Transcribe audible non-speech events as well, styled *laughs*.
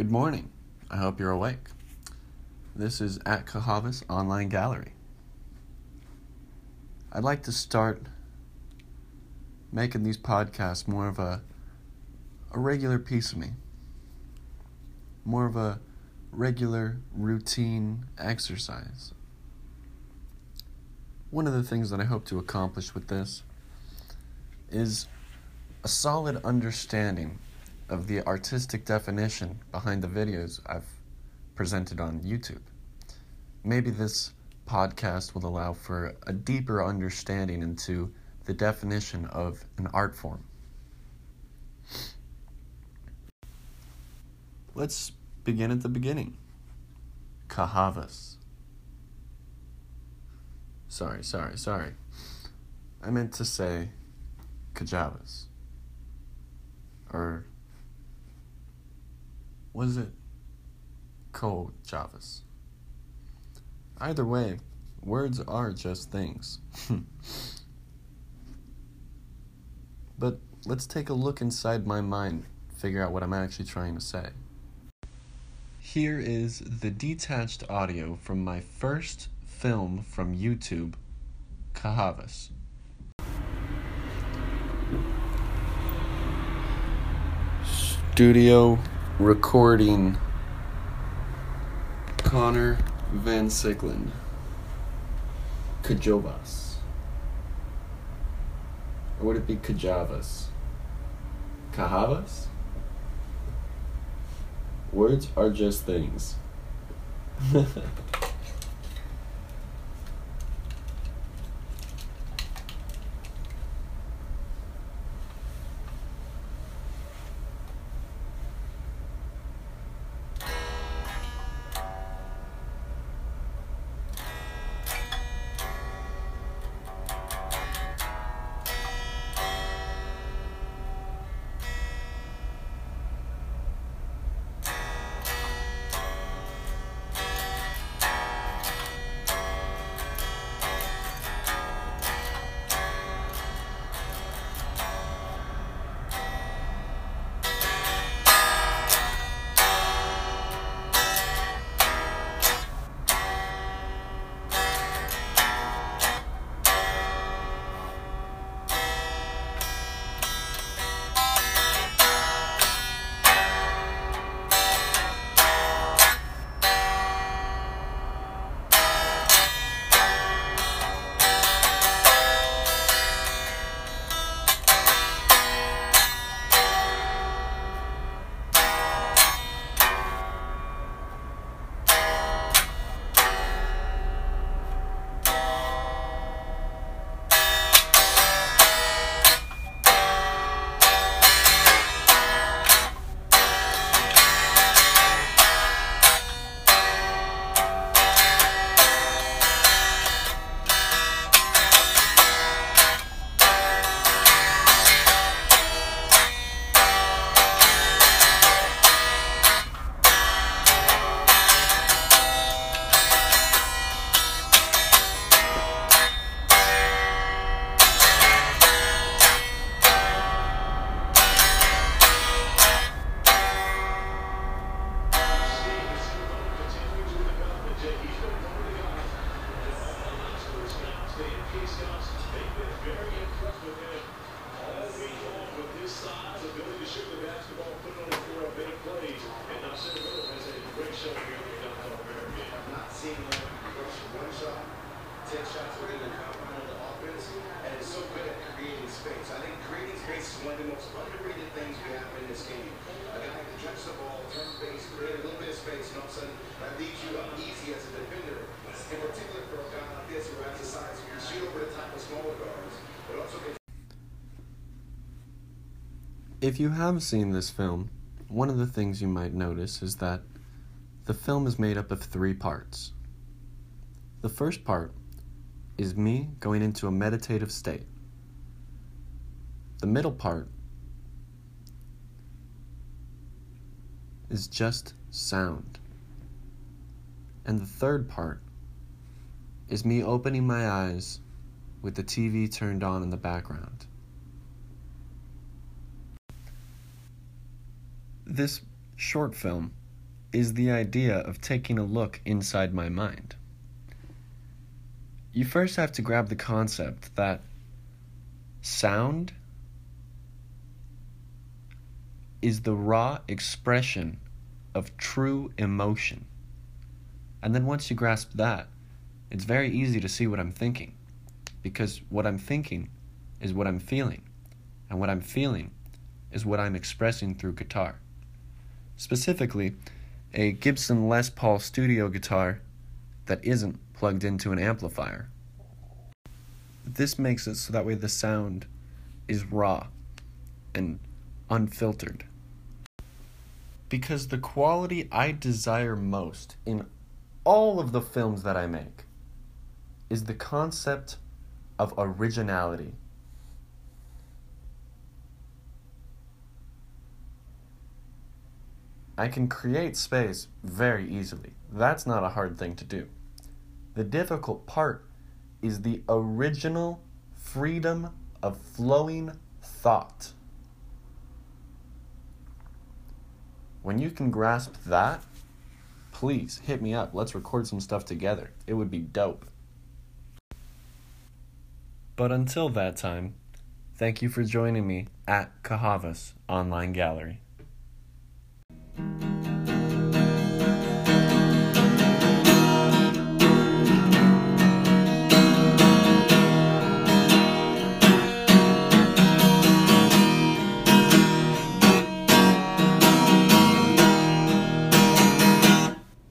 Good morning. I hope you're awake. This is at Cahavas Online Gallery. I'd like to start making these podcasts more of a a regular piece of me. More of a regular routine exercise. One of the things that I hope to accomplish with this is a solid understanding of the artistic definition behind the videos I've presented on YouTube. Maybe this podcast will allow for a deeper understanding into the definition of an art form. Let's begin at the beginning. Cahavas. Sorry, sorry, sorry. I meant to say Kajavas. Or was it Kojavas? Either way, words are just things. *laughs* but let's take a look inside my mind, figure out what I'm actually trying to say. Here is the detached audio from my first film from YouTube, Cahavas. Studio recording Connor Van Sickland. Kajovas. Or would it be Kajavas? Kahavas? Words are just things. *laughs* If you have seen this film, one of the things you might notice is that the film is made up of three parts. The first part is me going into a meditative state. The middle part is just sound. And the third part is me opening my eyes with the TV turned on in the background. This short film is the idea of taking a look inside my mind. You first have to grab the concept that sound is the raw expression of true emotion. And then once you grasp that, it's very easy to see what I'm thinking. Because what I'm thinking is what I'm feeling. And what I'm feeling is what I'm expressing through guitar. Specifically, a Gibson Les Paul studio guitar that isn't plugged into an amplifier. This makes it so that way the sound is raw and unfiltered. Because the quality I desire most in all of the films that I make is the concept of originality. I can create space very easily. That's not a hard thing to do. The difficult part is the original freedom of flowing thought. When you can grasp that, please hit me up. Let's record some stuff together. It would be dope. But until that time, thank you for joining me at Cahavas Online Gallery thank you